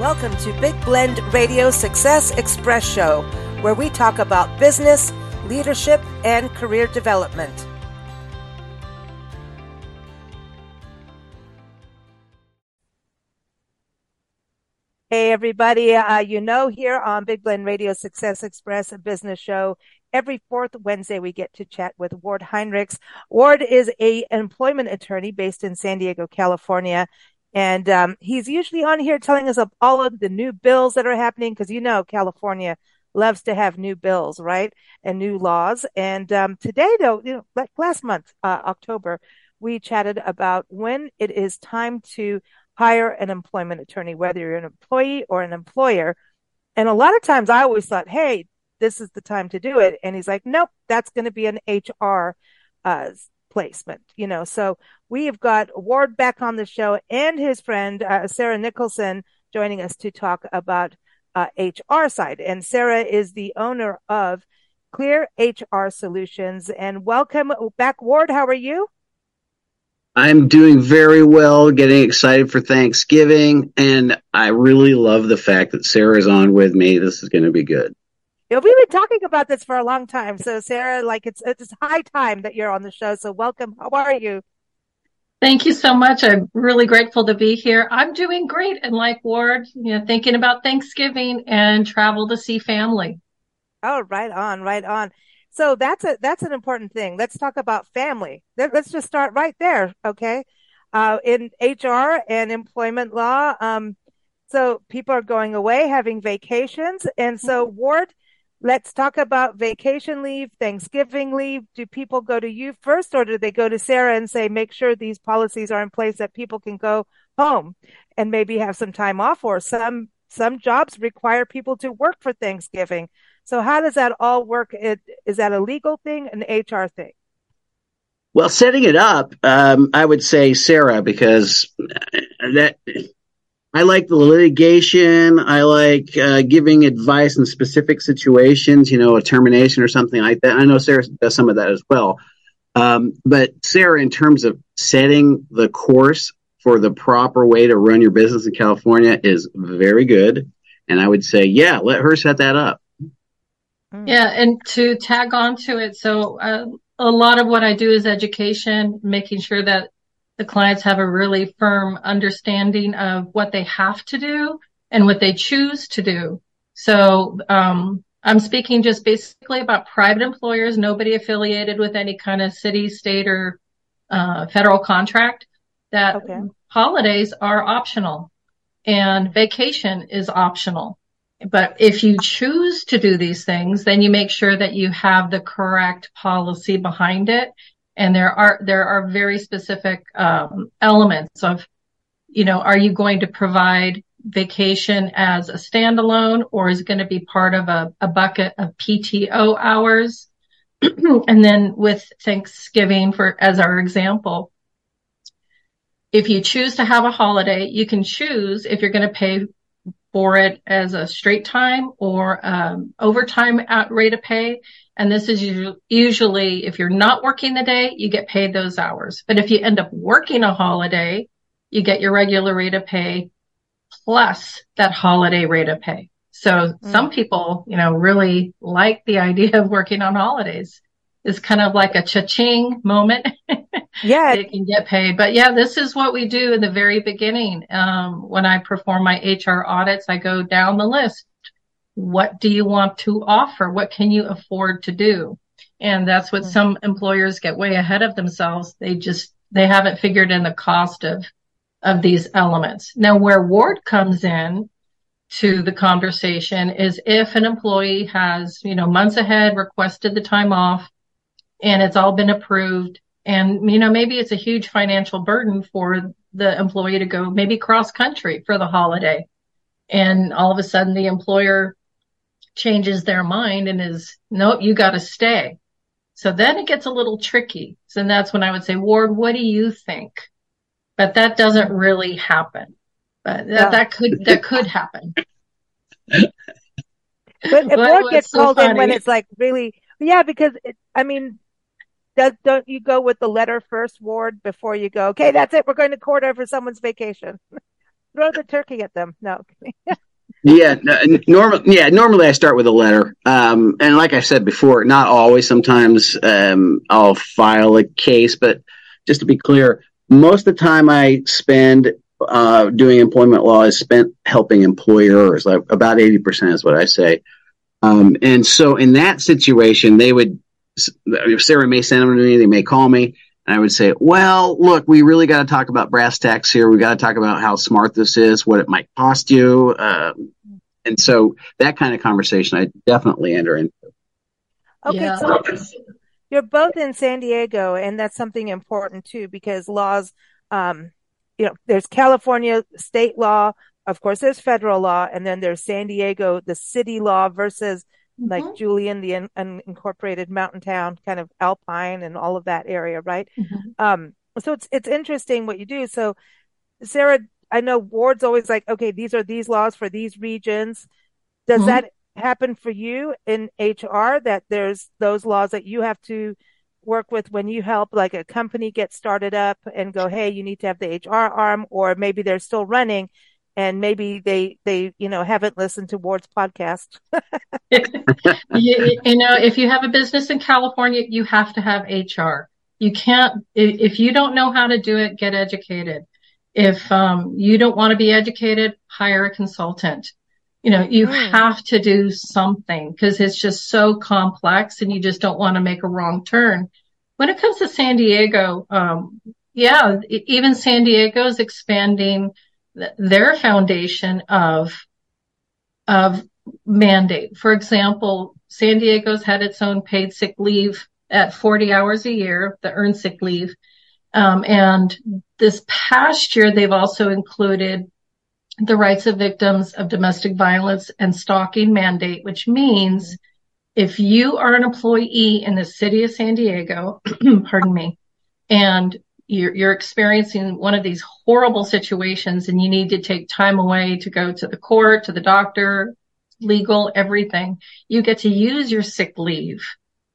Welcome to Big Blend Radio Success Express Show, where we talk about business, leadership, and career development. Hey, everybody. Uh, you know, here on Big Blend Radio Success Express, a business show, every fourth Wednesday we get to chat with Ward Heinrichs. Ward is a employment attorney based in San Diego, California. And um, he's usually on here telling us of all of the new bills that are happening because you know California loves to have new bills, right? And new laws. And um, today, though, you know, like last month, uh, October, we chatted about when it is time to hire an employment attorney, whether you're an employee or an employer. And a lot of times I always thought, hey, this is the time to do it. And he's like, nope, that's going to be an HR uh, placement, you know. So we have got Ward back on the show and his friend, uh, Sara Nicholson, joining us to talk about uh, HR side. And Sara is the owner of Clear HR Solutions. And welcome back, Ward. How are you? I'm doing very well, getting excited for Thanksgiving, and I really love the fact that Sara's on with me. This is going to be good. Yeah, we've been talking about this for a long time. So, Sara, like it's it's high time that you're on the show. So, welcome. How are you? Thank you so much. I'm really grateful to be here. I'm doing great, and like Ward, you know, thinking about Thanksgiving and travel to see family. Oh, right on, right on. So that's a that's an important thing. Let's talk about family. Let's just start right there, okay? Uh, in HR and employment law, um, so people are going away, having vacations, and so Ward, let's talk about vacation leave, Thanksgiving leave. Do people go to you first, or do they go to Sara and say, make sure these policies are in place that people can go home and maybe have some time off, or some some jobs require people to work for Thanksgiving. So how does that all work? It, is that a legal thing, an HR thing? Well, setting it up, um, I would say Sara because that I like the litigation. I like uh, giving advice in specific situations. You know, a termination or something like that. I know Sara does some of that as well. Um, but Sara, in terms of setting the course for the proper way to run your business in California, is very good. And I would say, yeah, let her set that up. Mm. Yeah, and to tag on to it, so uh, a lot of what I do is education, making sure that the clients have a really firm understanding of what they have to do and what they choose to do. So um, I'm speaking just basically about private employers, nobody affiliated with any kind of city, state, or uh, federal contract. That okay. holidays are optional and vacation is optional. But if you choose to do these things, then you make sure that you have the correct policy behind it. And there are, there are very specific, um, elements of, you know, are you going to provide vacation as a standalone or is it going to be part of a, a bucket of PTO hours? and then with Thanksgiving for, as our example, if you choose to have a holiday, you can choose if you're going to pay for it as a straight time or um, overtime at rate of pay. And this is usually if you're not working the day, you get paid those hours. But if you end up working a holiday, you get your regular rate of pay plus that holiday rate of pay. So mm. some people, you know, really like the idea of working on holidays. It's kind of like a cha-ching moment. yeah. they can get paid. But yeah, this is what we do in the very beginning. Um, when I perform my HR audits, I go down the list. What do you want to offer? What can you afford to do? And that's what mm-hmm. some employers get way ahead of themselves. They just, they haven't figured in the cost of, of these elements. Now where Ward comes in to the conversation is if an employee has, you know, months ahead requested the time off and it's all been approved and, you know, maybe it's a huge financial burden for the employee to go maybe cross country for the holiday. And all of a sudden the employer changes their mind and is, nope, you got to stay. So then it gets a little tricky. So that's when I would say, Ward, what do you think? But that doesn't really happen. But that, yeah. that could, that could happen. But if Ward gets so called funny. in when it's like really, yeah, because it, I mean, does, don't you go with the letter first, Ward, before you go, okay, that's it. We're going to court over someone's vacation. throw the turkey at them. No. yeah, normally, yeah, normally I start with a letter. Um, and like I said before, not always. Sometimes um, I'll file a case, but just to be clear, most of the time I spend uh, doing employment law is spent helping employers. Like about eighty percent is what I say. Um, and so in that situation, they would Sara may send them to me, they may call me, and I would say, well, look, we really got to talk about brass tacks here. We got to talk about how smart this is, what it might cost you. Um, and so that kind of conversation I definitely enter into. Okay, yeah. so you're both in San Diego, and that's something important too, because laws, um, you know, there's California state law, of course, there's federal law, and then there's San Diego, the city law versus mm-hmm. like Julian, the un- unincorporated mountain town, kind of alpine and all of that area, right? Mm-hmm. Um, so it's it's interesting what you do. So, Sara, I know Ward's always like, okay, these are these laws for these regions. Does mm-hmm. that happen for you in HR that there's those laws that you have to work with when you help like a company get started up and go, hey, you need to have the HR arm, or maybe they're still running and maybe they they you know haven't listened to Ward's podcast. you, you, know, if you have a business in California, you have to have HR. You can't if you don't know how to do it, get educated. If um, you don't want to be educated, hire a consultant. You know, you mm. have to do something because it's just so complex, and you just don't want to make a wrong turn. When it comes to San Diego, um, yeah, even San Diego is expanding their foundation of of mandate. For example, San Diego's had its own paid sick leave at 40 hours a year, the earned sick leave. Um, and this past year, they've also included the rights of victims of domestic violence and stalking mandate, which means if you are an employee in the city of San Diego, pardon me, and you're, you're experiencing one of these horrible situations and you need to take time away to go to the court, to the doctor, legal, everything, you get to use your sick leave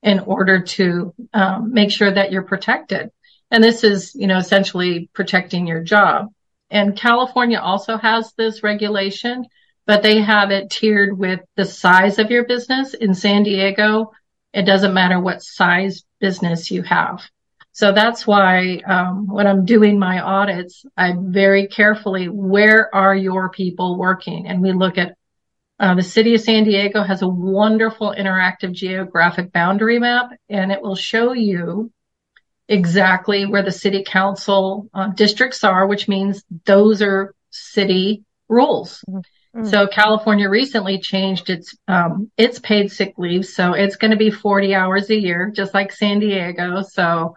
in order to um, make sure that you're protected. And this is, you know, essentially protecting your job. And California also has this regulation, but they have it tiered with the size of your business. In San Diego, it doesn't matter what size business you have. So that's why um, when I'm doing my audits, I very carefully where are your people working, and we look at uh, the city of San Diego has a wonderful interactive geographic boundary map, and it will show you exactly where the city council uh, districts are, which means those are city rules. Mm-hmm. So California recently changed its um, its paid sick leave, so it's going to be 40 hours a year, just like San Diego. So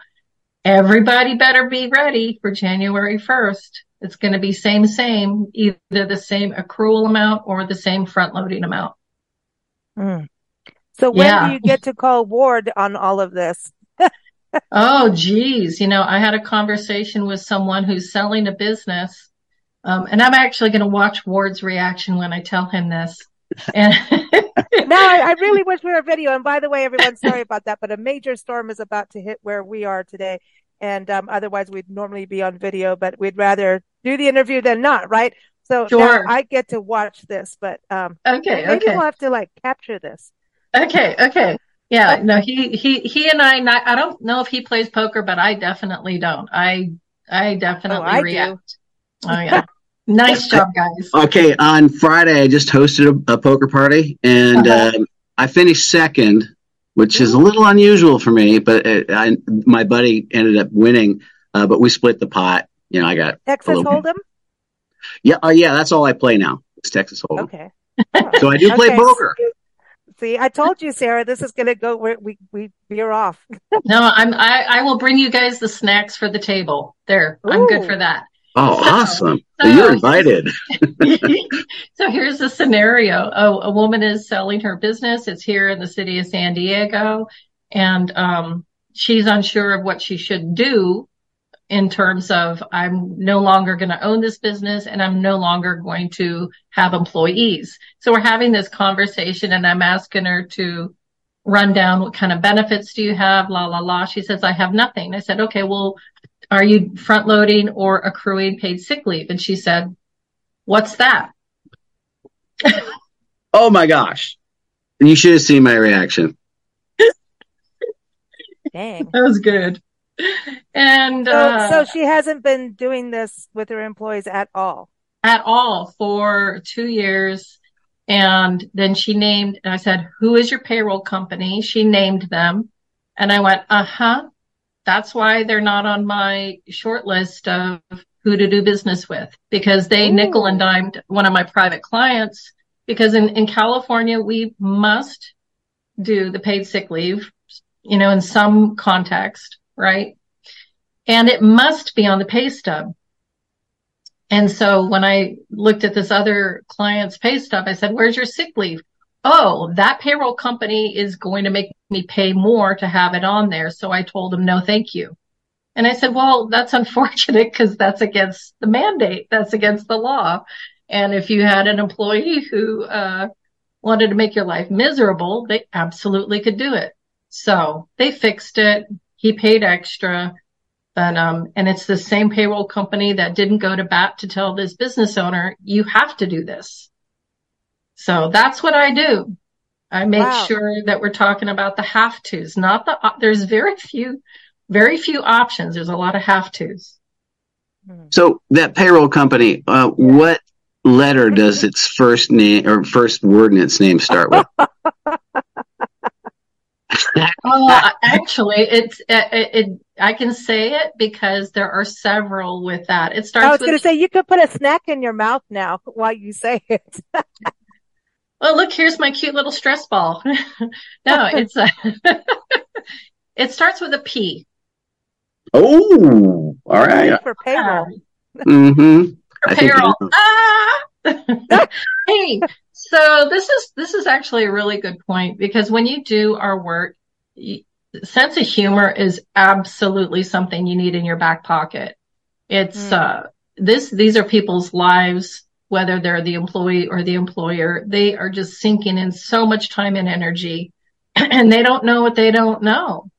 everybody better be ready for January 1st. It's going to be same, same, either the same accrual amount or the same front loading amount. Mm. So when yeah. do you get to call Ward on all of this? oh, geez. You know, I had a conversation with someone who's selling a business. Um, and I'm actually going to watch Ward's reaction when I tell him this. And no, I, I, really wish we were video. And by the way, everyone, sorry about that, but a major storm is about to hit where we are today. And um, otherwise, we'd normally be on video, but we'd rather do the interview than not, right? So sure. I get to watch this, but um, okay, maybe okay. we'll have to like capture this. Okay, okay. Yeah, no, he he he and I. Not, I don't know if he plays poker, but I definitely don't. I I definitely oh, I react. Do. Oh yeah. Nice job, guys. Okay, on Friday I just hosted a, a poker party and uh-huh. um, I finished second, which is a little unusual for me. But it, I, my buddy ended up winning, uh, but we split the pot. You know, I got Texas Hold'em. Yeah, uh, yeah, that's all I play now. It's Texas Hold'em. Okay. so I do play okay. poker. See, I told you, Sara, this is going to go. Where we we veer off. no, I'm. I I will bring you guys the snacks for the table. There, Ooh. I'm good for that. Oh, so, awesome. So, You're invited. so here's the scenario. Oh, a woman is selling her business. It's here in the city of San Diego. And, um, she's unsure of what she should do in terms of I'm no longer going to own this business and I'm no longer going to have employees. So we're having this conversation and I'm asking her to run down what kind of benefits do you have? La, la, la. She says, I have nothing. I said, okay, well, are you front loading or accruing paid sick leave? And she said, What's that? oh my gosh. You should have seen my reaction. Dang. That was good. And so, uh, so she hasn't been doing this with her employees at all. At all for two years. And then she named, and I said, who is your payroll company? She named them. And I went, uh huh. That's why they're not on my short list of who to do business with because they Ooh. nickel and dimed one of my private clients. Because in, in California, we must do the paid sick leave, you know, in some context, right? And it must be on the pay stub. And so when I looked at this other client's pay stub, I said, where's your sick leave? Oh, that payroll company is going to make me pay more to have it on there. So I told him, no, thank you. And I said, well, that's unfortunate because that's against the mandate. That's against the law. And if you had an employee who, uh, wanted to make your life miserable, they absolutely could do it. So they fixed it. He paid extra. But, um, and it's the same payroll company that didn't go to bat to tell this business owner, you have to do this. So that's what I do. I make wow. sure that we're talking about the have tos, not the, uh, there's very few, very few options. There's a lot of have tos. Hmm. So that payroll company, uh, what letter does its first name or first word in its name start with? uh, actually, it's it, it, I can say it because there are several with that. It starts. I was going to say you could put a snack in your mouth now while you say it. oh, look! Here's my cute little stress ball. no, it's a. it starts with a P. Oh, all right. For payroll. Mm-hmm. For payroll. Ah! hey, so this is this is actually a really good point because when you do our work, sense of humor is absolutely something you need in your back pocket. It's mm. uh this these are people's lives whether they're the employee or the employer. They are just sinking in so much time and energy and they don't know what they don't know.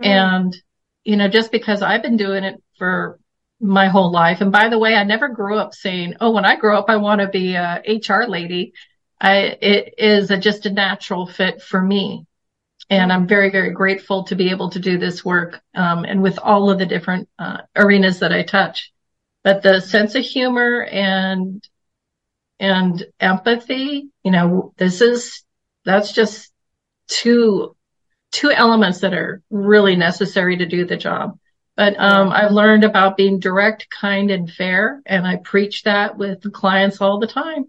Mm. And you know, just because I've been doing it for my whole life. And by the way, I never grew up saying, "Oh, when I grow up, I want to be a HR lady." I, it is a, just a natural fit for me. And I'm very, very grateful to be able to do this work, um, and with all of the different uh, arenas that I touch. But the sense of humor and and empathy, you know, this is that's just two two elements that are really necessary to do the job. But um, I've learned about being direct, kind, and fair, and I preach that with clients all the time.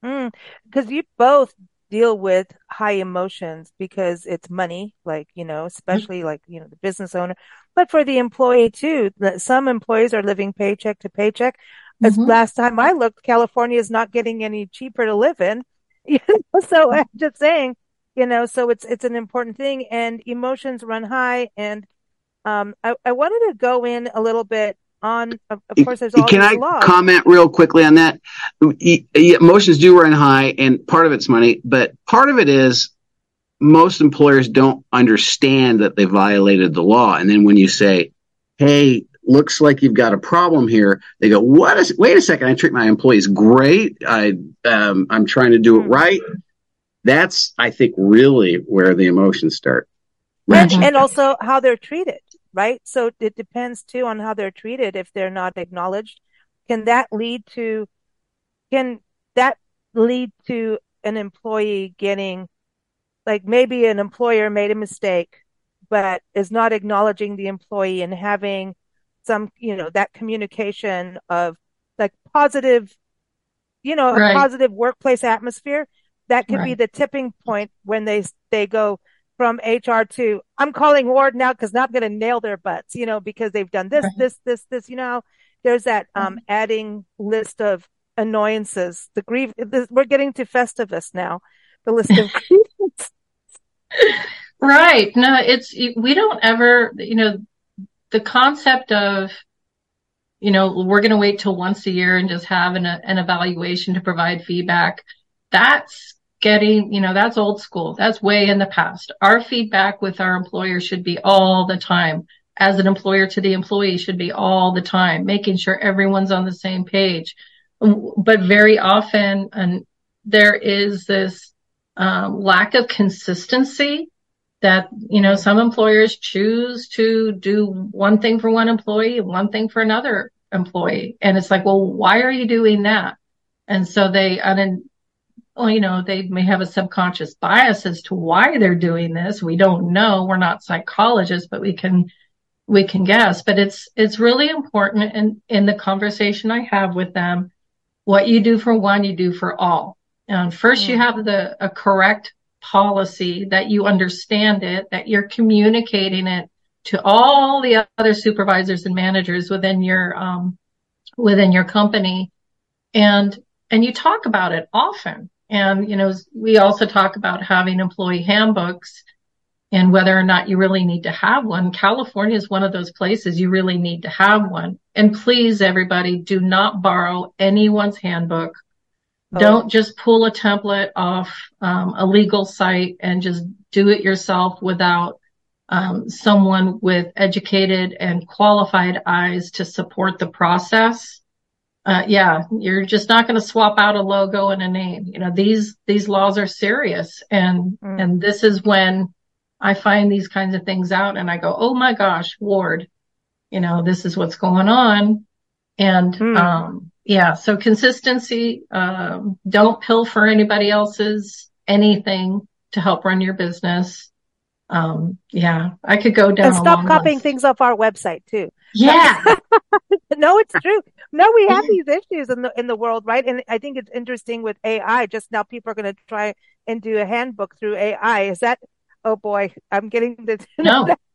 Because mm, you both deal with high emotions because it's money, like, you know, especially mm-hmm. like, you know, the business owner, but for the employee too. That Some employees are living paycheck to paycheck. As mm-hmm. last time I looked, California is not getting any cheaper to live in. You know? So I'm just saying, you know, so it's, it's an important thing and emotions run high. And, um, I, I wanted to go in a little bit on, of, course, there's all Can I laws. comment real quickly on that? Emotions do run high, and part of it's money, but part of it is most employers don't understand that they violated the law. And then when you say, "Hey, looks like you've got a problem here," they go, "What is? Wait a second! I treat my employees great. I um, I'm trying to do it hmm. right." That's, I think, really where the emotions start. And, and also how they're treated right? So it depends too on how they're treated. If they're not acknowledged, can that lead to, can that lead to an employee getting, like maybe an employer made a mistake, but is not acknowledging the employee and having some, you know, that communication of like positive, you know, right. a positive workplace atmosphere. That could right. be the tipping point when they, they go, from HR to I'm calling Ward now because now I'm going to nail their butts, you know, because they've done this, right. this, this, this, you know, there's that, um, adding list of annoyances. The grief, this, we're getting to Festivus now, the list of Right. No, it's, we don't ever, you know, the concept of, you know, we're going to wait till once a year and just have an, an evaluation to provide feedback. That's getting, you know, that's old school. That's way in the past. Our feedback with our employer should be all the time. As an employer to the employee should be all the time, making sure everyone's on the same page. but very often, and there is this um, lack of consistency that you know some employers choose to do one thing for one employee and one thing for another employee. And it's like well why are you doing that? And so they un- well, you know they may have a subconscious bias as to why they're doing this. We don't know. We're not psychologists but we can we can guess. But it's it's really important in in the conversation i have with them what you do for one you do for all. And first mm-hmm. you mm. have the a correct policy, that you understand it, that you're communicating it to all the other supervisors and managers within your um, within your company, and and you talk about it often. And you know, we also talk about having employee handbooks and whether or not you really need to have one. California is one of those places you really need to have one. And please, everybody, do not borrow anyone's handbook Oh. Don't just pull a template off um, a legal site and just do it yourself without um, someone with educated and qualified eyes to support the process. Uh, yeah, you're just not going to swap out a logo and a name. You know, these, these laws are serious. And, mm. and this is when I find these kinds of things out and I go, Oh my gosh, Ward, you know, this is what's going on. And, mm. um, yeah. So consistency, um, don't pilfer anybody else's anything to help run your business. Um, yeah, I could go down. And stop copying list. things off our website too. Yeah. no, it's true. No, we have these issues in the in the world, right? And I think it's interesting with AI. Just now, people are going to try and do a handbook through AI. Is that? Oh boy, I'm getting the no.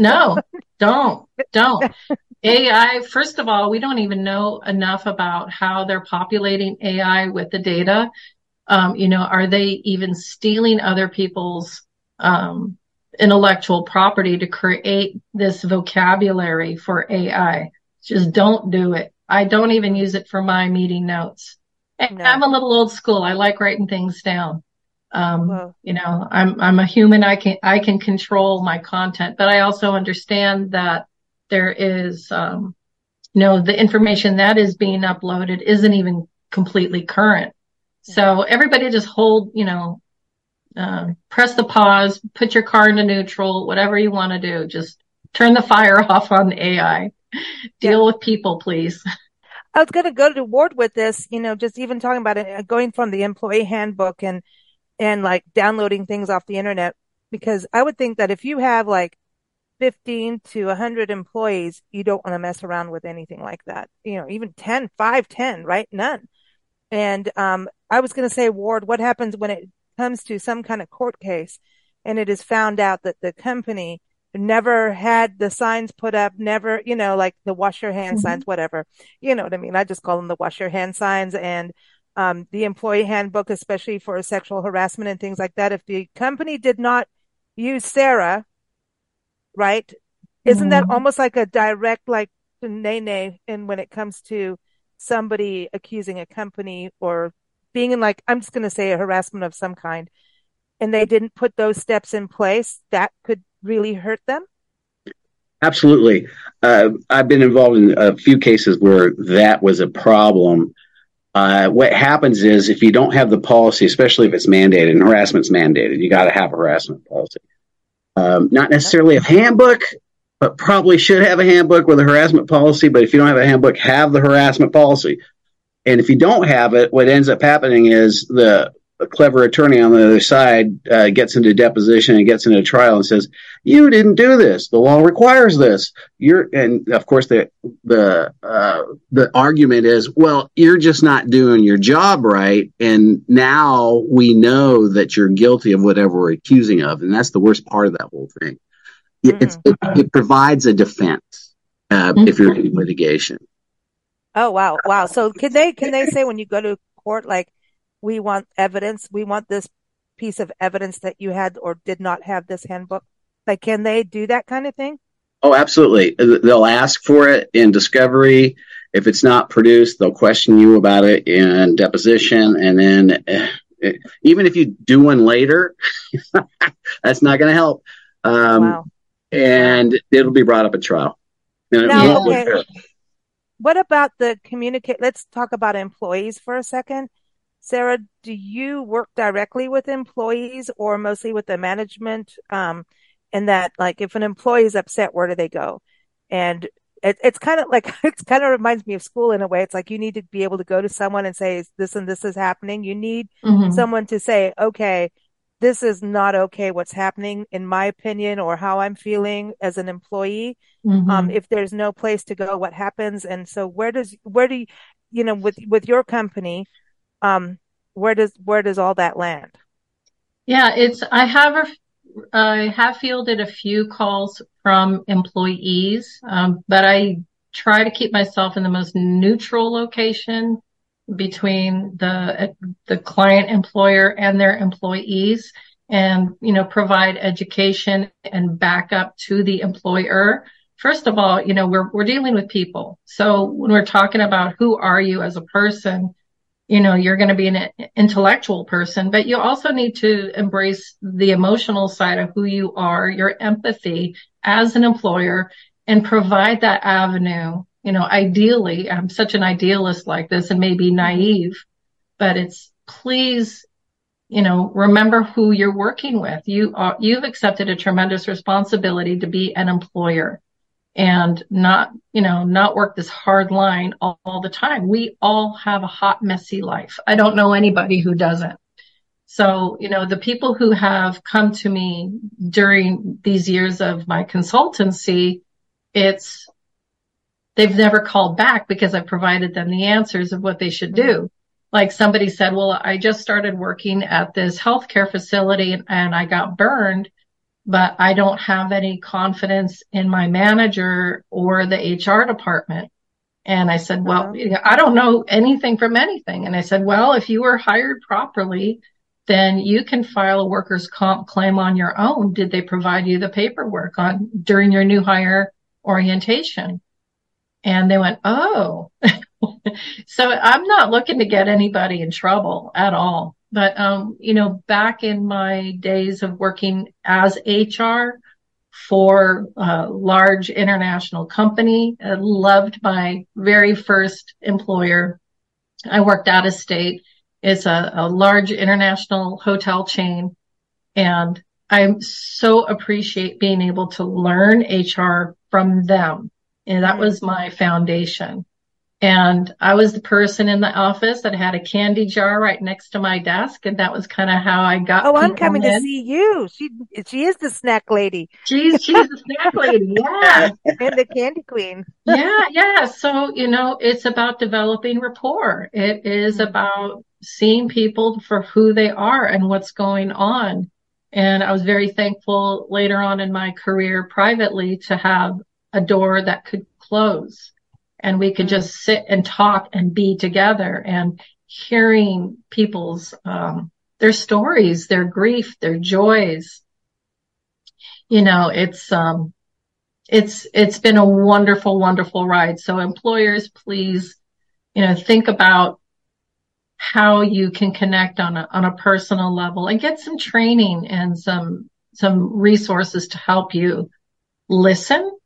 No, don't, don't. AI, first of all, we don't even know enough about how they're populating AI with the data. Um, you know, are they even stealing other people's um, intellectual property to create this vocabulary for AI? Just don't do it. I don't even use it for my meeting notes. No. I'm a little old school. I like writing things down. Um, you know, I'm I'm a human. I can I can control my content, but I also understand that there is, um, you know, the information that is being uploaded isn't even completely current. So everybody just hold, you know, uh, press the pause, put your car into neutral, whatever you want to do. Just turn the fire off on the AI. Deal yeah. with people, please. I was going to go to Ward with this, you know, just even talking about it, going from the employee handbook and, and like downloading things off the internet, because I would think that if you have like 15 to 100 employees, you don't want to mess around with anything like that. You know, even 10, 5, 10, right? None. And, um, I was going to say, Ward, what happens when it comes to some kind of court case and it is found out that the company never had the signs put up, never, you know, like the wash your hand mm-hmm. signs, whatever. You know what I mean? I just call them the wash your hand signs and, um, the employee handbook, especially for sexual harassment and things like that. If the company did not use SARA, right? Isn't that mm-hmm. almost like a direct, like to nene in when it comes to somebody accusing a company or being in like, I'm just going to say a harassment of some kind and they didn't put those steps in place that could really hurt them? Absolutely. Uh, I've been involved in a few cases where that was a problem. Uh, what happens is if you don't have the policy, especially if it's mandated and harassment's mandated, you got to have a harassment policy. Um, not necessarily a handbook, but probably should have a handbook with a harassment policy. But if you don't have a handbook, have the harassment policy. And if you don't have it, what ends up happening is the a clever attorney on the other side uh, gets into deposition and gets into trial and says, "You didn't do this. The law requires this." You're, and of course, the the uh, the argument is, "Well, you're just not doing your job right, and now we know that you're guilty of whatever we're accusing of." And that's the worst part of that whole thing. Mm-hmm. It, it, provides a defense uh, mm-hmm. if you're in litigation. Oh wow, wow! So can they can they say when you go to court like? We want evidence. We want this piece of evidence that you had or did not have this handbook. Like, can they do that kind of thing? Oh, absolutely. They'll ask for it in discovery. If it's not produced, they'll question you about it in deposition. And then uh, even if you do one later, that's not going to help. Um, wow. And it'll be brought up at trial. Now, okay. what about the communicate? Let's talk about employees for a second. Sara, do you work directly with employees or mostly with the management? Um, and that like if an employee is upset, where do they go? And it, it's kind of like it kind of reminds me of school in a way. It's like you need to be able to go to someone and say this and this is happening. You need mm-hmm. someone to say, okay, this is not okay. What's happening, in my opinion, or how I'm feeling as an employee. Mm-hmm. Um, if there's no place to go, what happens? And so, where does where do you, you know with with your company, um, where does where does all that land? Yeah, it's I have a I have fielded a few calls from employees, um, but I try to keep myself in the most neutral location between the the client employer and their employees and you know provide education and backup to the employer first of all you know we're we're dealing with people so when we're talking about who are you as a person you know you're going to be an intellectual person but you also need to embrace the emotional side of who you are your empathy as an employer and provide that avenue you know, ideally, I'm such an idealist like this and maybe naive, but it's please, you know, remember who you're working with. You are, you've accepted a tremendous responsibility to be an employer and not, you know, not work this hard line all, all the time. We all have a hot, messy life. I don't know anybody who doesn't. So, you know, the people who have come to me during these years of my consultancy, it's they've never called back because I've provided them the answers of what they should do. Like somebody said, well, I just started working at this healthcare facility and I got burned, but I don't have any confidence in my manager or the HR department. And I said, well, uh-huh. I don't know anything from anything. And I said, well, if you were hired properly, then you can file a workers comp claim on your own. Did they provide you the paperwork on during your new hire orientation? And they went, Oh, so I'm not looking to get anybody in trouble at all. But, um, you know, back in my days of working as HR for a large international company, I loved my very first employer. I worked out of state. It's a, a large international hotel chain. And I so appreciate being able to learn HR from them and that was my foundation. And I was the person in the office that had a candy jar right next to my desk. And that was kind of how I got. Oh, I'm coming in. to see you. She, she is the snack lady. She's, she's the snack lady. Yeah. and the candy queen. yeah. Yeah. So, you know, it's about developing rapport. It is mm-hmm. about seeing people for who they are and what's going on. And I was very thankful later on in my career privately to have a door that could close and we could just sit and talk and be together and hearing people's um, their stories their grief their joys. You know it's um it's it's been a wonderful wonderful ride. So employers please you know think about how you can connect on a on a personal level and get some training and some some resources to help you listen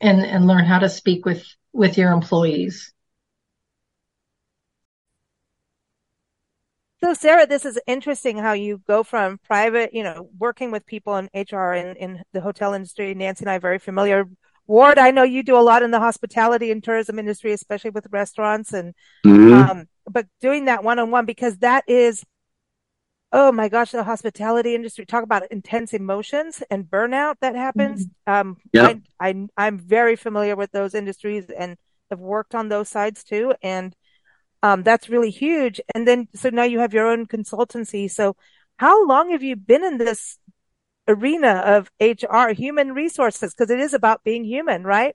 and, and learn how to speak with, with your employees. So Sara, this is interesting how you go from private, you know, working with people in HR in, in the hotel industry. Nancy and I are very familiar. Ward, I know you do a lot in the hospitality and tourism industry, especially with restaurants and, mm-hmm. um, but doing that one on one because that is oh my gosh, the hospitality industry, talk about intense emotions and burnout that happens. Mm-hmm. Um, yep. I, I, I'm very familiar with those industries and have worked on those sides too. And, um, that's really huge. And then, so now you have your own consultancy. So how long have you been in this arena of HR, human resources? Cause it is about being human, right?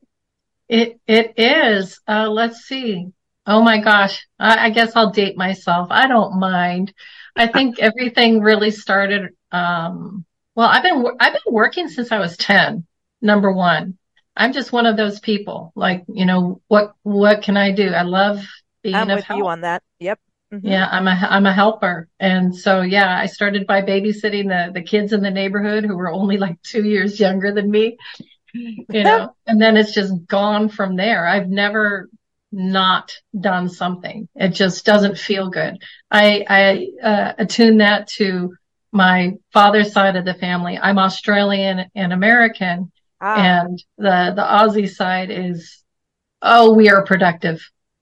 It, it is. Uh, let's see. Oh my gosh. I, I guess I'll date myself. I don't mind. I think everything really started. Um, well, I've been I've been working since I was ten. Number one, I'm just one of those people. Like you know, what what can I do? I love being I'm with help. you on that. Yep. Mm-hmm. Yeah, I'm a I'm a helper, and so yeah, I started by babysitting the the kids in the neighborhood who were only like two years younger than me. You know, and then it's just gone from there. I've never not done something. It just doesn't feel good. I, I uh, attune that to my father's side of the family. I'm Australian and American, ah. and the the Aussie side is, oh, we are productive.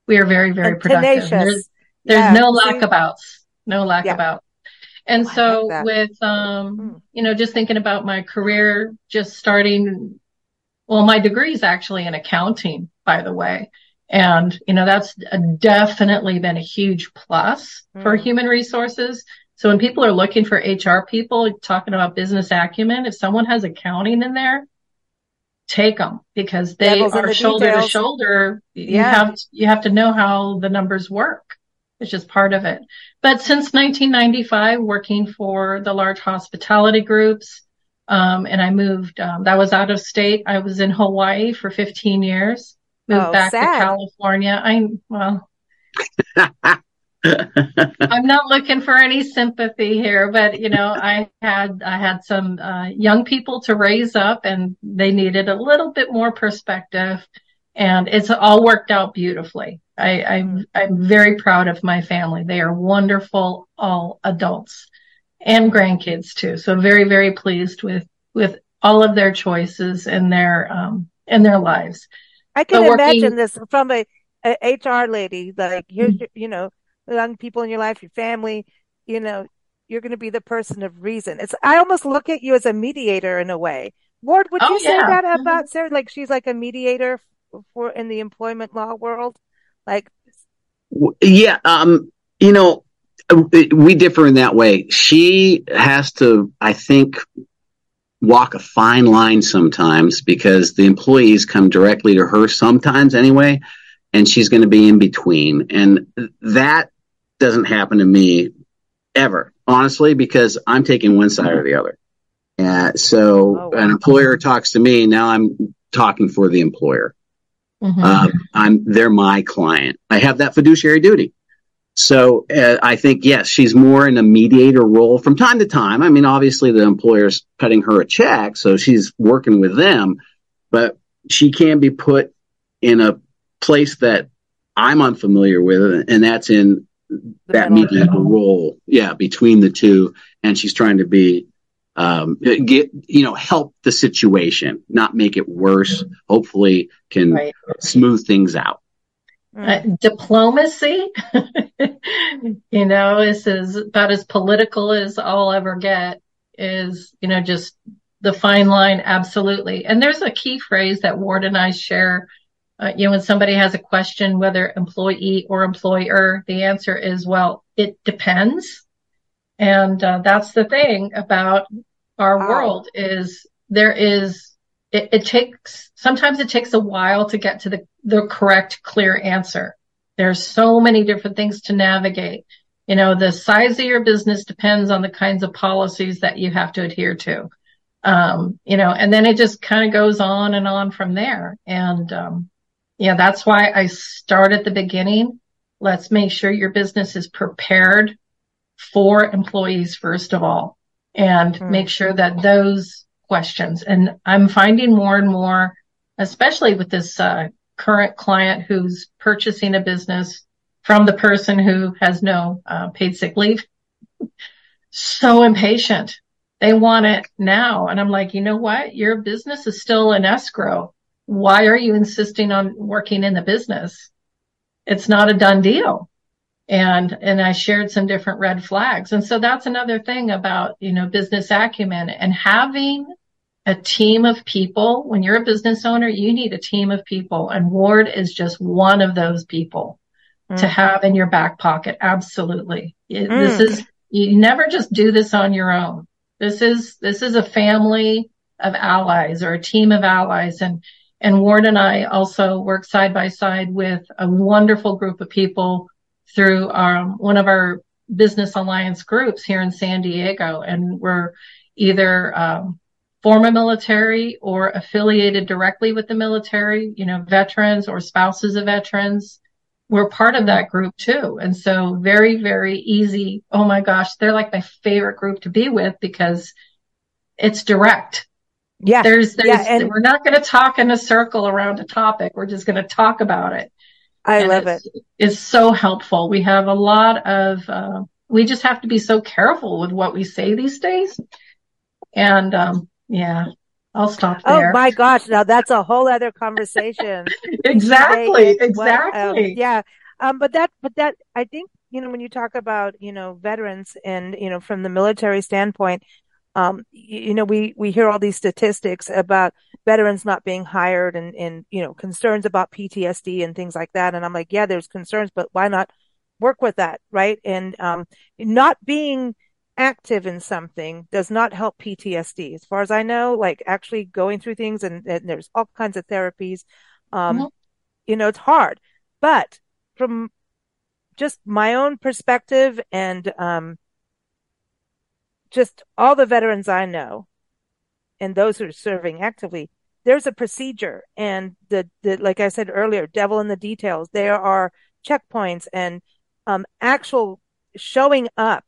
We are very very and productive. Tenacious. There's, there's yeah. no lack about no lack yeah. about. And oh, so like with um, hmm. you know, just thinking about my career, just starting. Well, my degree is actually in accounting, by the way. And, you know, that's definitely been a huge plus mm. for human resources. So when people are looking for HR people talking about business acumen, if someone has accounting in there, take them because they are the shoulder details. to shoulder. Yeah. You have, you have to know how the numbers work. It's just part of it. But since 1995, working for the large hospitality groups, um, and I moved, um, that was out of state. I was in Hawaii for 15 years moved oh, back sad. to California. I well, I'm not looking for any sympathy here, but you know, I had I had some uh, young people to raise up, and they needed a little bit more perspective, and it's all worked out beautifully. I, I'm I'm very proud of my family. They are wonderful, all adults and grandkids too. So very very pleased with with all of their choices and their um in their lives. I can imagine this from a, a, HR lady. Like here's mm-hmm. your, you know, young people in your life, your family. You know, you're going to be the person of reason. It's I almost look at you as a mediator in a way. Ward, would oh, you say that mm-hmm. about Sara? Like she's like a mediator for in the employment law world. Like, yeah, um, you know, we differ in that way. She has to, I think, walk a fine line sometimes because the employees come directly to her sometimes anyway, and she's going to be in between. And that doesn't happen to me ever, honestly, because I'm taking one side or the other. Uh, so oh, wow. an employer talks to me, now I'm talking for the employer. Mm-hmm. Um, I'm they're my client. I have that fiduciary duty. So uh, I think yes, she's more in a mediator role from time to time. I mean, obviously the employer's cutting her a check, so she's working with them, but she can be put in a place that I'm unfamiliar with, and that's in that mediator role. Yeah, between the two, and she's trying to be um, get you know help the situation, not make it worse. Hopefully, can right. smooth things out. Uh, diplomacy, you know, this is about as political as I'll ever get is, you know, just the fine line. Absolutely. And there's a key phrase that Ward and I share. Uh, you know, when somebody has a question, whether employee or employer, the answer is, well, it depends. And uh, that's the thing about our wow. world is there is it, it, takes sometimes it takes a while to get to the, the correct clear answer there's so many different things to navigate you know the size of your business depends on the kinds of policies that you have to adhere to um, you know and then it just kind of goes on and on from there and um, yeah that's why i start at the beginning let's make sure your business is prepared for employees first of all and mm-hmm. make sure that those questions. And I'm finding more and more, especially with this uh, current client who's purchasing a business from the person who has no uh, paid sick leave, so impatient. They want it now. And I'm like, you know what? Your business is still in escrow. Why are you insisting on working in the business? It's not a done deal. And, and I shared some different red flags. And so that's another thing about, you know, business acumen and having a team of people. When you're a business owner, you need a team of people and Ward is just one of those people mm. to have in your back pocket. Absolutely. mm. This is, you never just do this on your own. This is, this is a family of allies or a team of allies. And, and Ward and I also work side by side with a wonderful group of people through our, um, one of our business alliance groups here in San Diego. And we're either, um, former military or affiliated directly with the military, you know, veterans or spouses of veterans. We're part of that group too. And so very, very easy. Oh my gosh, they're like my favorite group to be with because it's direct. Yeah. There's, there's, yeah, and- we're not going to talk in a circle around a topic. We're just going to talk about it. I and love it. It's so helpful. We have a lot of, uh, we just have to be so careful with what we say these days. And, um, yeah, I'll stop oh there. Oh my gosh. Now that's a whole other conversation. exactly. exactly. um, yeah. Um, but that, but that, I think, you know, when you talk about, you know, veterans and, you know, from the military standpoint, um, you, you know, we, we hear all these statistics about veterans not being hired and, and, you know, concerns about PTSD and things like that. And I'm like, yeah, there's concerns, but why not work with that? Right. And, um, not being, active in something does not help PTSD. As far as I know, like actually going through things and, and there's all kinds of therapies. Um, mm-hmm. you know, it's hard, but from just my own perspective and, um, just all the veterans I know and those who are serving actively, there's a procedure and the, the, like I said earlier, devil in the details. There are checkpoints and, um, actual showing up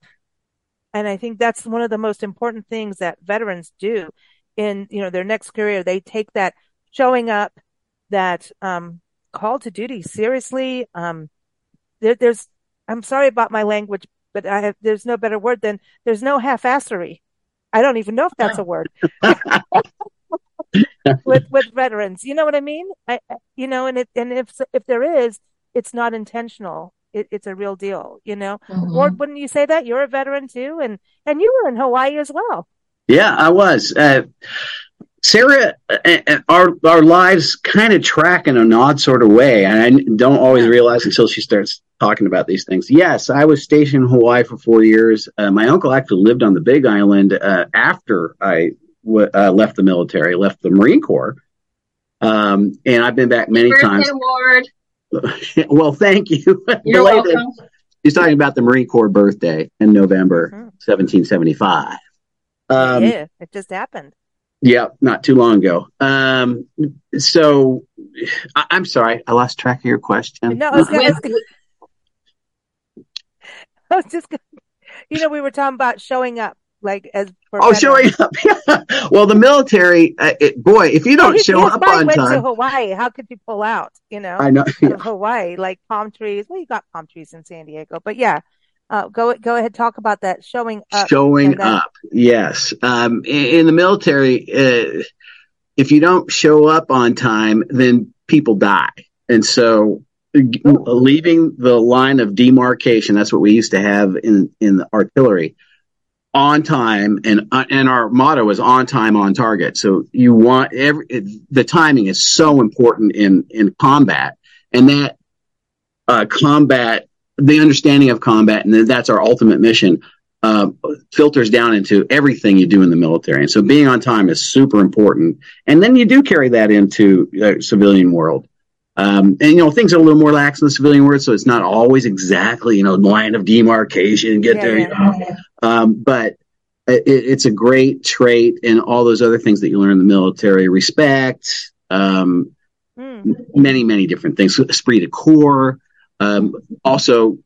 and I think that's one of the most important things that veterans do in, you know, their next career. They take that showing up, that, um, call to duty seriously. Um, there, there's, I'm sorry about my language, but I have, there's no better word than there's no half-assery. I don't even know if that's a word. with with veterans, you know what I mean? I, you know, and it, and if if there is, it's not intentional it, it's a real deal, you know. Mm-hmm. Ward, wouldn't you say that you're a veteran too, and and you were in Hawaii as well? Yeah, I was. Uh, Sara, uh, uh, our our lives kind of track in an odd sort of way, and I don't always realize until she starts talking about these things. Yes, I was stationed in Hawaii for four years. Uh, my uncle actually lived on the Big Island uh, after I w- uh, left the military, left the Marine Corps, um, and I've been back many times. Ward. well, thank you. You're welcome. He's talking about the Marine Corps birthday in November mm-hmm. 1775. Um, yeah, it just happened. Yeah, not too long ago. Um, so I, am sorry, I lost track of your question. No, I was, gonna, I was just, gonna, you know, we were talking about showing up like as oh showing up. Well the military uh, it, boy if you don't show up on went time. To hawaii. How could you pull out you know? I know yeah. hawaii like palm trees. Well you got palm trees in san diego. But yeah uh, go go ahead talk about that showing up showing up yes. Um, in, in, the military uh, if you don't show up on time then people die. And so Ooh. leaving the line of demarcation that's what we used to have in in the artillery on time and uh, and our motto is on time on target so you want every the timing is so important in in combat and that uh, combat the understanding of combat and that's our ultimate mission uh, filters down into everything you do in the military and so being on time is super important and then you do carry that into the civilian world um, and you know things are a little more lax in the civilian world, so it's not always exactly you know line of demarcation. Get yeah, there, yeah, yeah. Um, but it, it's a great trait, and all those other things that you learn in the military: respect, um, mm. many many different things, esprit de corps. Um, also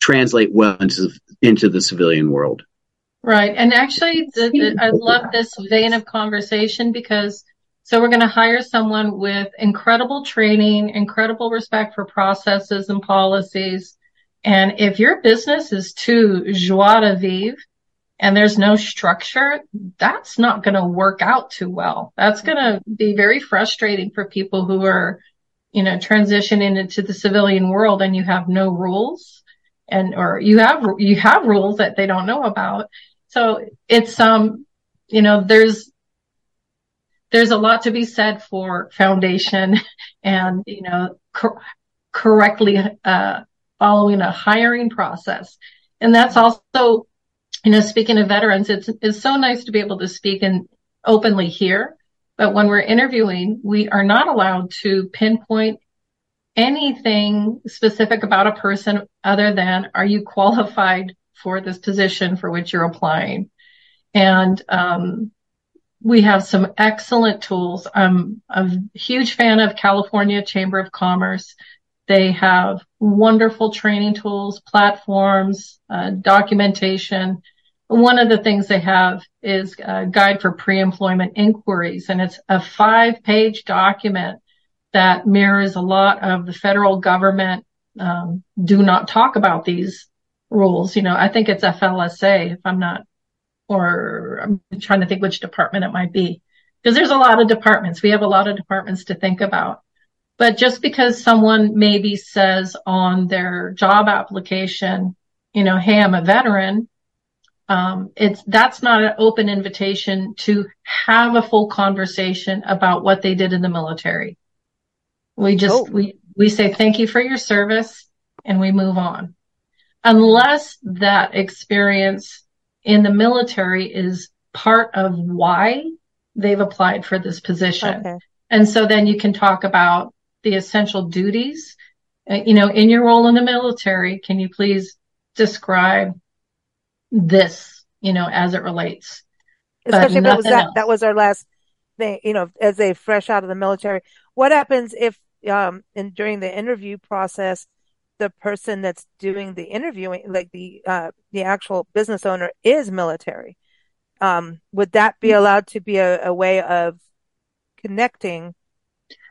translate well into into the civilian world. Right, and actually, the, the, I love this vein of conversation because so we're going to hire someone with incredible training, incredible respect for processes and policies. And if your business is too joie de vivre and there's no structure, that's not going to work out too well. That's going to be very frustrating for people who are, you know, transitioning into the civilian world and you have no rules and, or you have, you have rules that they don't know about. So it's, um, you know, there's, there's a lot to be said for foundation and, you know, cor- correctly, uh, following a hiring process. And that's also, you know, speaking of veterans, it's, it's so nice to be able to speak and openly here. But when we're interviewing, we are not allowed to pinpoint anything specific about a person other than are you qualified for this position for which you're applying? And, um, we have some excellent tools. I'm a huge fan of California Chamber of Commerce. They have wonderful training tools, platforms, uh, documentation. One of the things they have is a guide for pre-employment inquiries, and it's a five-page document that mirrors a lot of the federal government um, do not talk about these rules. You know, I think it's FLSA, if I'm not, or I'm trying to think which department it might be, because there's a lot of departments. We have a lot of departments to think about. But just because someone maybe says on their job application, you know, hey, I'm a veteran, um, it's that's not an open invitation to have a full conversation about what they did in the military. We just oh. we we say thank you for your service and we move on, unless that experience in the military is part of why they've applied for this position. Okay. And so then you can talk about the essential duties. Uh, you know, in your role in the military, can you please describe this, you know, as it relates. Especially if it was that, else. that was our last thing, you know, as they fresh out of the military. What happens if, um, in during the interview process, the person that's doing the interviewing, like the, uh, the actual business owner is military? Um, would that be mm-hmm. allowed to be a, a way of connecting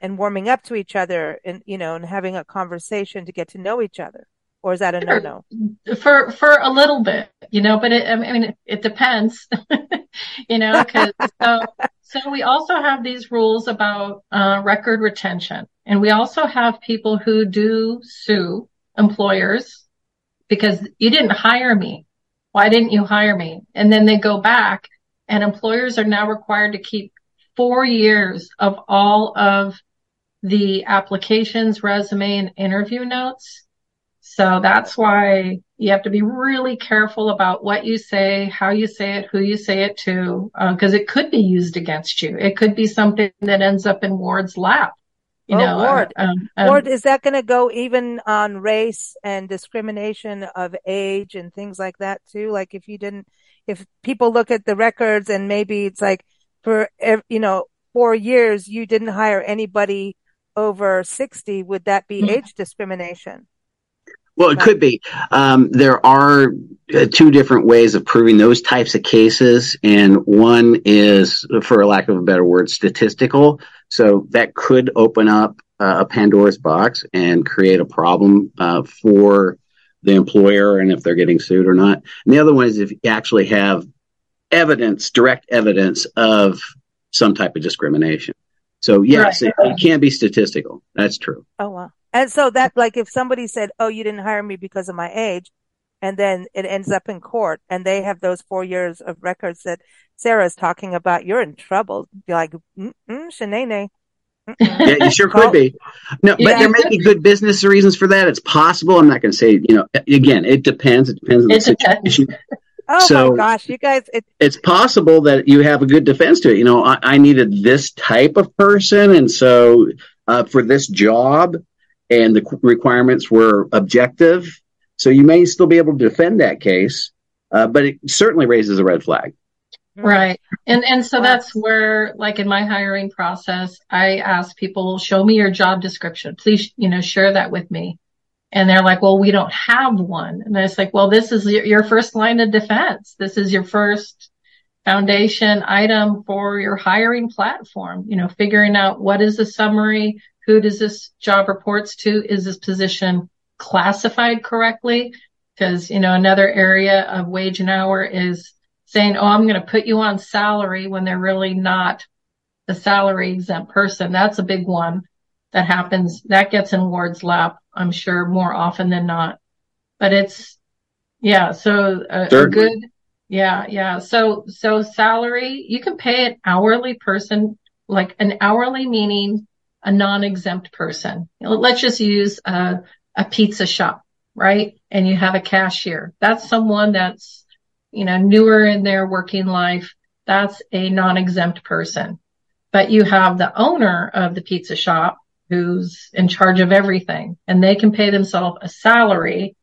and warming up to each other and, you know, and having a conversation to get to know each other? or is that a no no? For for a little bit, you know, but it, I mean, it, it depends, you know, because so so we also have these rules about uh, record retention, and we also have people who do sue employers because you didn't hire me. Why didn't you hire me? And then they go back, and employers are now required to keep four years of all of the applications, resume, and interview notes so that's why you have to be really careful about what you say, how you say it, who you say it to, because uh, it could be used against you. It could be something that ends up in Ward's lap. You oh, know, Ward. Uh, um, um, Ward, is that going to go even on race and discrimination of age and things like that too? Like if you didn't, if people look at the records and maybe it's like for, you know, four years, you didn't hire anybody over 60, would that be mm-hmm. age discrimination? Well, it could be. Um, there are uh, two different ways of proving those types of cases, and one is, for lack of a better word, statistical. So that could open up uh, a Pandora's box and create a problem uh, for the employer and if they're getting sued or not. And the other one is if you actually have evidence, direct evidence of some type of discrimination. So yes, right. it, it can be statistical. That's true. Oh wow. And so that, like, if somebody said, "Oh, you didn't hire me because of my age," and then it ends up in court, and they have those four years of records that Sara's talking about, you're in trouble. You're like, mm shenane. yeah, you sure could be. No, but yeah. there may be good business reasons for that. It's possible. I'm not going to say, you know, again, it depends. It depends on the situation. Oh so my gosh, you guys! It- it's possible that you have a good defense to it. You know, I, I needed this type of person, and so uh, for this job, and the requirements were objective. So you may still be able to defend that case, uh, but it certainly raises a red flag. Right. And and so that's where like in my hiring process, I ask people, show me your job description. Please, you know, share that with me. And they're like, well, we don't have one. And it's like, well, this is your first line of defense. This is your first foundation item for your hiring platform, you know, figuring out what is the summary, who does this job reports to? Is this position classified correctly? Because, you know, another area of wage and hour is saying, oh, I'm going to put you on salary when they're really not the salary exempt person. That's a big one that happens. That gets in Ward's lap, I'm sure, more often than not. But it's, yeah, so a, a good, yeah, yeah. So, so salary, you can pay an hourly person, like an hourly meaning a non-exempt person. Let's just use a, a pizza shop, right? And you have a cashier. That's someone that's, you know, newer in their working life. That's a non-exempt person. But you have the owner of the pizza shop who's in charge of everything and they can pay themselves a salary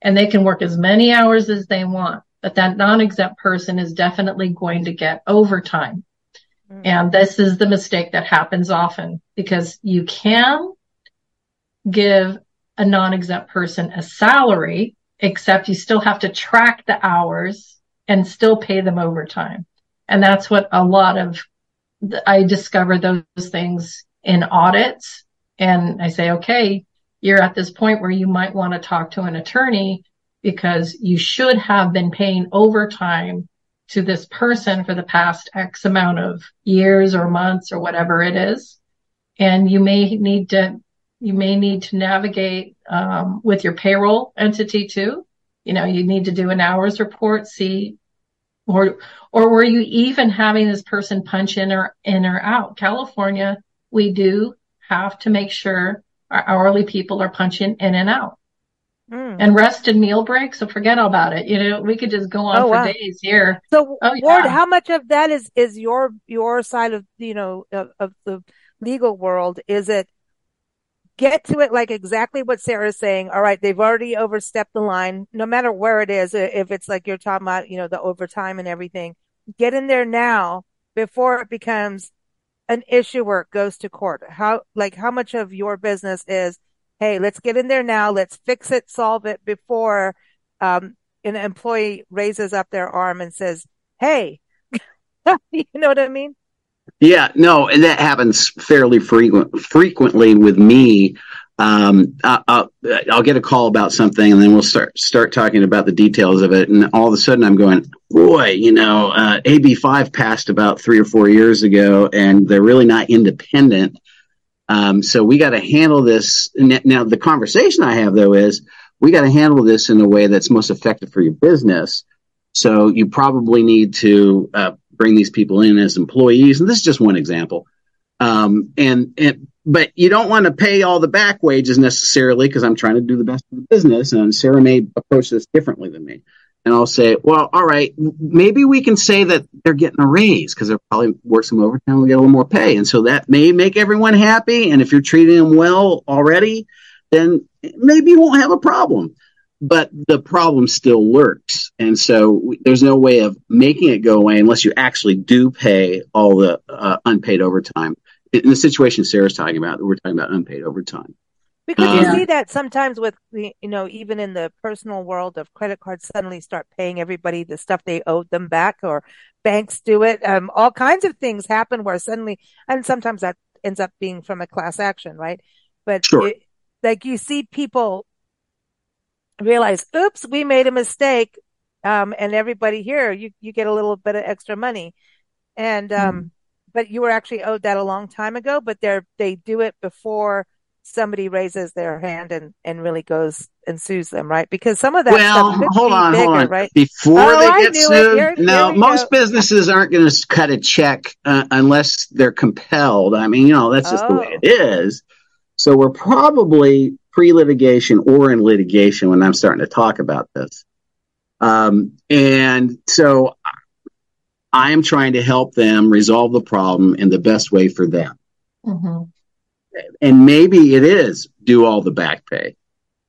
and they can work as many hours as they want. But that non-exempt person is definitely going to get overtime Mm. And this is the mistake that happens often because you can give a non-exempt person a salary, except you still have to track the hours and still pay them overtime. And that's what a lot of, I discovered those things in audits And I say, okay, you're at this point where you might want to talk to an attorney because you should have been paying overtime to this person for the past X amount of years or months or whatever it is. And you may need to, you may need to navigate um, with your payroll entity too. You know, you need to do an hours report, see, or, or were you even having this person punch in or in or out? California, we do have to make sure our hourly people are punching in and out. Mm. And rest and meal breaks, so forget all about it. You know, we could just go on oh, for wow. days here. So, oh, Ward, how much of that is is your your side of you know of, of the legal world? Is it get to it like exactly what Sara's saying? All right, they've already overstepped the line. No matter where it is, if it's like you're talking about, you know, the overtime and everything, get in there now before it becomes an issue where goes to court. How like how much of your business is hey, let's get in there now. Let's fix it, solve it before um, an employee raises up their arm and says, hey, you know what I mean? Yeah, no, and that happens fairly frequent, frequently with me. Um, I, will I'll get a call about something, and then we'll start start talking about the details of it. And all of a sudden, I'm going, boy, you know, uh, AB5 passed about three or four years ago, and they're really not independent. Um, so we got to handle this. Now, the conversation I have though is we got to handle this in a way that's most effective for your business. So you probably need to uh, bring these people in as employees, and this is just one example. Um, and, and but you don't want to pay all the back wages necessarily because I'm trying to do the best for the business. And Sara may approach this differently than me and I'll say, well, all right, maybe we can say that they're getting a raise because they're probably work some overtime, we'll get a little more pay. And so that may make everyone happy. And if you're treating them well already, then maybe you won't have a problem. But the problem still lurks. And so there's no way of making it go away unless you actually do pay all the uh, unpaid overtime. In the situation Sara's talking about, we're talking about unpaid overtime. Because you see that sometimes with, you know, even in the personal world of credit cards, suddenly start paying everybody the stuff they owed them back or banks do it. Um, all kinds of things happen where suddenly, and sometimes that ends up being from a class action, right? But sure. it, like you see people realize, oops, we made a mistake. Um, and everybody here, you, you get a little bit of extra money. And, um, mm. But you were actually owed that a long time ago, but they're, they do it before somebody raises their hand and, and really goes and sues them, right? Because some of that well, hold on, bigger, hold on. Right? Before oh, they get sued, here, no, most go. businesses aren't going to cut a check uh, unless they're compelled. I mean, you know, that's just oh. the way it oh. So we're probably pre-litigation or in litigation when I'm starting to talk about this. Um, and so I am trying to help them resolve the problem in the best way for them. Mm-hmm and maybe it is do all the back pay.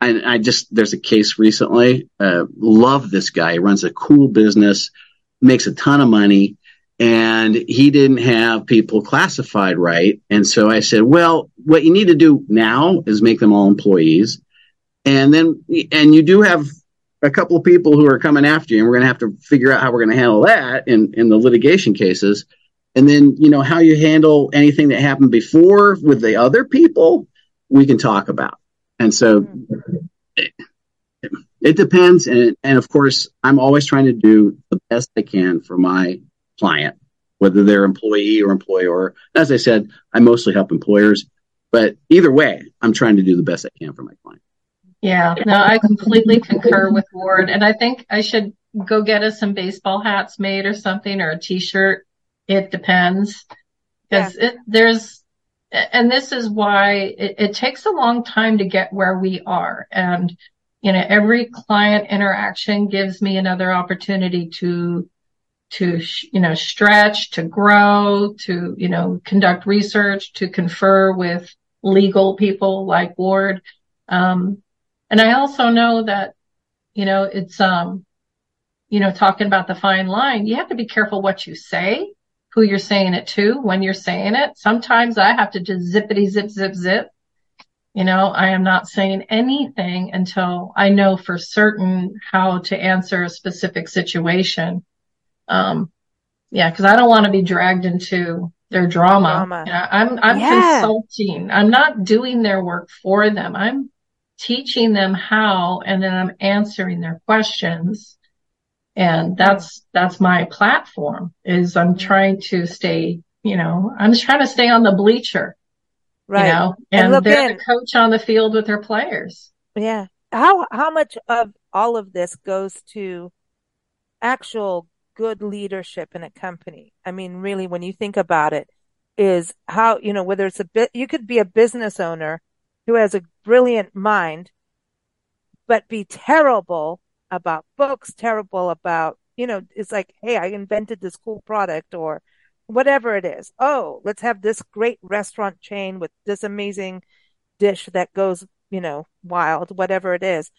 I, I just there's a case recently. Uh, love this guy. He runs a cool business, makes a ton of money, and he didn't have people classified right. And so I said, well, what you need to do now is make them all employees, and then and you do have a couple of people who are coming after you, and we're going to have to figure out how we're going to handle that in in the litigation cases. And then you know how you handle anything that happened before with the other people we can talk about. And so it, it depends and, and of course i'm always trying to do the best i can for my client whether they're employee or employer as i said i mostly help employers but either way i'm trying to do the best i can for my client yeah no i completely concur with ward and i think i should go get us some baseball hats made or something or a t-shirt it depends because yeah. there's, and this is why it, it takes a long time to get where we are. And, you know, every client interaction gives me another opportunity to, to, you know, stretch, to grow, to, you know, conduct research, to confer with legal people like Ward. Um, and I also know that, you know, it's, um, you know, talking about the fine line, you have to be careful what you say who you're saying it to when you're saying it. Sometimes I have to just zippity zip, zip, zip. You know, I am not saying anything until I know for certain how to answer a specific situation. Um, yeah, cause I don't want to be dragged into their drama. drama. You know, I'm I'm yeah. consulting. I'm not doing their work for them. I'm teaching them how and then I'm answering their questions. And that's that's my platform is I'm mm-hmm. trying to stay, you know, I'm just trying to stay on the bleacher. Right. You know, and, and they're in. the coach on the field with their players. Yeah. How how much of all of this goes to actual good leadership in a company. I mean, really, when you think about it, is how, you know, whether it's a bit, you could be a business owner who has a brilliant mind, but be terrible about books, terrible about, you know, it's like, hey, I invented this cool product or whatever it is. Oh, let's have this great restaurant chain with this amazing dish that goes, you know, wild, whatever it is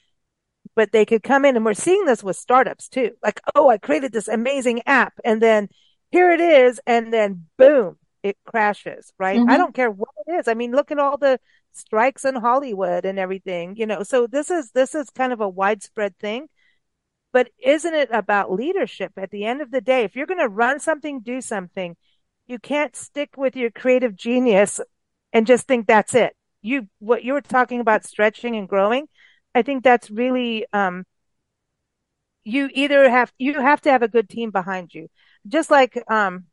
but they could come in and we're seeing this with startups too. Like, oh, I created this amazing app and then here it is. And then boom, it crashes, right? Mm-hmm. I don't care what it is. I mean, look at all the strikes in Hollywood and everything, you know, so this is, this is kind of a widespread thing. But isn't it about leadership at the end of the day? If you're going to run something, do something, you can't stick with your creative genius and just think that's it. You, what you were talking about stretching and growing, I think that's really, um, you either have, you have to have a good team behind you. Just like, um,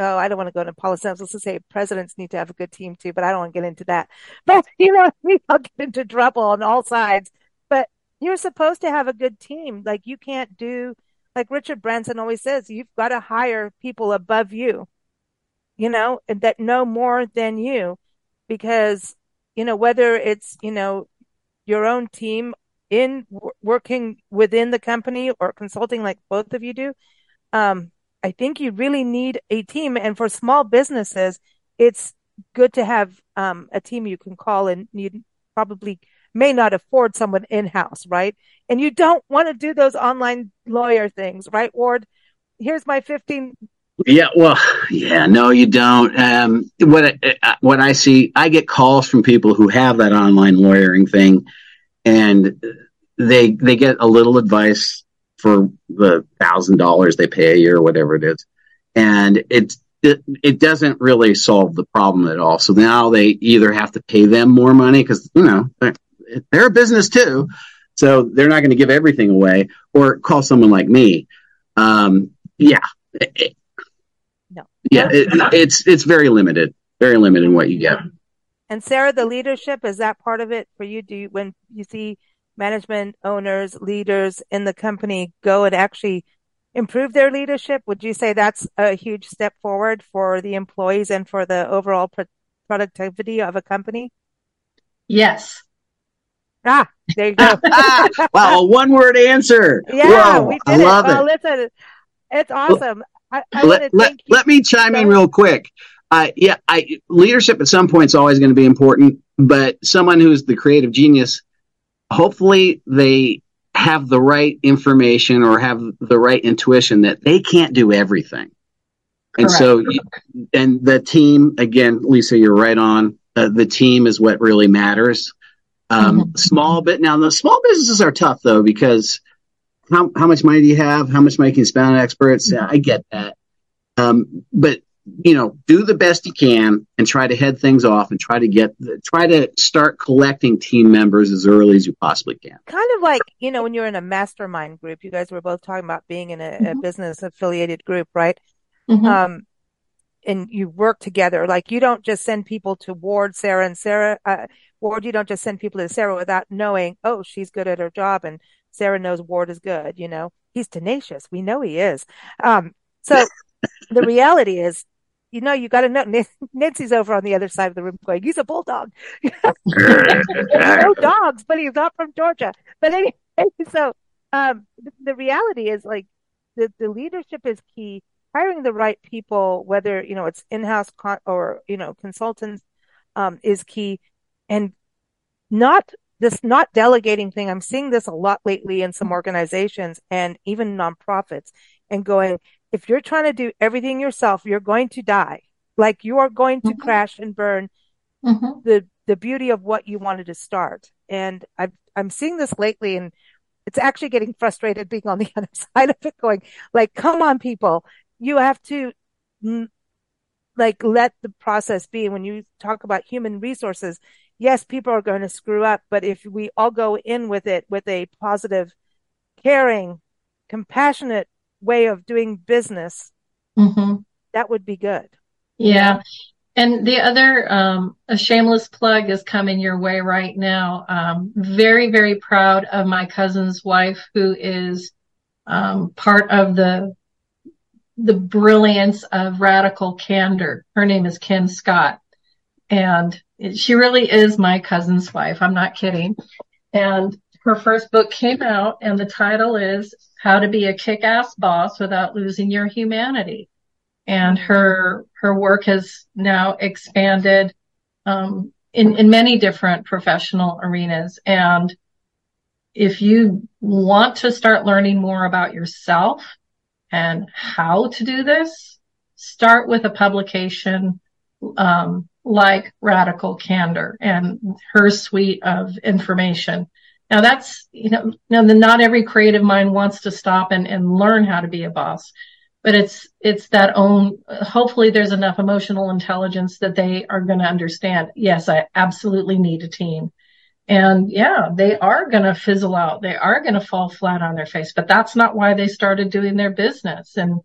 oh, I don't want to go into politics. Let's just say presidents need to have a good team too, but I don't want to get into that. But, you know, I'll get into trouble on all sides. But you're supposed to have a good team. Like you can't do, like Richard Branson always says, you've got to hire people above you, you know, that know more than you because, you know, whether it's, you know, your own team in w- working within the company or consulting like both of you do, um, I think you really need a team. And for small businesses, it's good to have um, a team you can call and you probably may not afford someone in house, right? And you don't want to do those online lawyer things, right, Ward? Here's my 15 yeah, well, yeah, no, you don't. Um, what uh, what I see, I get calls from people who have that online lawyering thing, and they they get a little advice for the thousand dollars they pay a year or whatever it is, and it, it it doesn't really solve the problem at all. So now they either have to pay them more money because you know they're, they're a business too, so they're not going to give everything away, or call someone like me. Um, yeah. It, yeah, it, it's it's very limited, very limited in what you get. And Sara, the leadership is that part of it for you? Do you, when you see management, owners, leaders in the company go and actually improve their leadership? Would you say that's a huge step forward for the employees and for the overall pro- productivity of a company? Yes. Ah, there you go. wow, a one word answer. Yeah, Whoa, we did I love it. Well, listen, it's awesome. I, I let, let, let, me chime in real quick. Uh, yeah, I, leadership at some point is always going to be important, but someone who's the creative genius, hopefully they have the right information or have the right intuition that they can't do everything. And so, and the team, again, Lisa, you're right on. Uh, the team is what really matters. Um, mm-hmm. Small bit now, the small businesses are tough though because how, how much money do you have? How much money can you spend on experts? Yeah, I get that. Um, but you know, do the best you can and try to head things off and try to get, try to start collecting team members as early as you possibly can. Kind of like, you know, when you're in a mastermind group, you guys were both talking about being in a, mm-hmm. a business affiliated group, right? Mm-hmm. Um, and you work together. Like you don't just send people to Ward, Sara and Sara, uh, Ward, you don't just send people to Sara without knowing, oh, she's good at her job and Sara knows Ward is good, you know, he's tenacious. We know he is. Um, so the reality is, you know, you got to know Nancy's over on the other side of the room going, he's a bulldog. no dogs, but he's not from Georgia. But anyway, so, um, the, reality is like the, the leadership is key. Hiring the right people, whether, you know, it's in-house con- or, you know, consultants, um, is key and not this not delegating thing, I'm seeing this a lot lately in some organizations and even nonprofits and going, if you're trying to do everything yourself, you're going to die. Like you are going to mm-hmm. crash and burn mm-hmm. the, the beauty of what you wanted to start. And i I'm seeing this lately and it's actually getting frustrated being on the other side of it going like, come on people, you have to like let the process be. When you talk about human resources, yes, people are going to screw up, but if we all go in with it with a positive, caring, compassionate way of doing business, mm-hmm. that would be good. Yeah. And the other, um, a shameless plug is coming your way right now. Um, very, very proud of my cousin's wife who is, um, part of the, the brilliance of radical candor. Her name is Kim Scott and she really is my cousin's wife. I'm not kidding. And her first book came out and the title is How to Be a Kick-Ass Boss Without Losing Your Humanity and her her work has now expanded um, in in many different professional arenas. And if you want to start learning more about yourself and how to do this, start with a publication um, like Radical Candor and her suite of information. Now that's, you know, now not every creative mind wants to stop and, and learn how to be a boss but it's it's that own hopefully there's enough emotional intelligence that they are going to understand yes i absolutely need a team. And yeah they are going to fizzle out. They are going to fall flat on their face but that's not why they started doing their business. And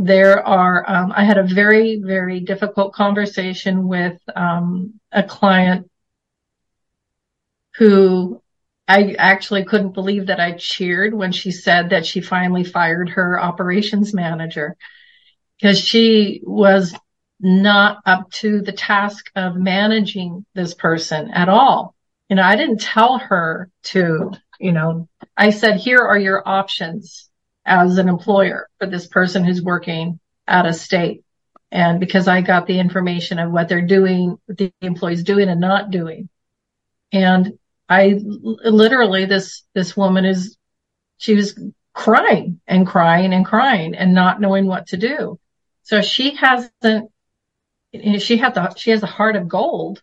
there are um, i had a very very difficult conversation with um, a client who I actually couldn't believe that I cheered when she said that she finally fired her operations manager because she was not up to the task of managing this person at all. You know, I didn't tell her to, you know, I said, here are your options as an employer for this person who's working out of state. And because I got the information of what they're doing, the employee's doing and not doing. And I literally, this, this woman is, she was crying and crying and crying and not knowing what to do. So she hasn't, she had the, she has a heart of gold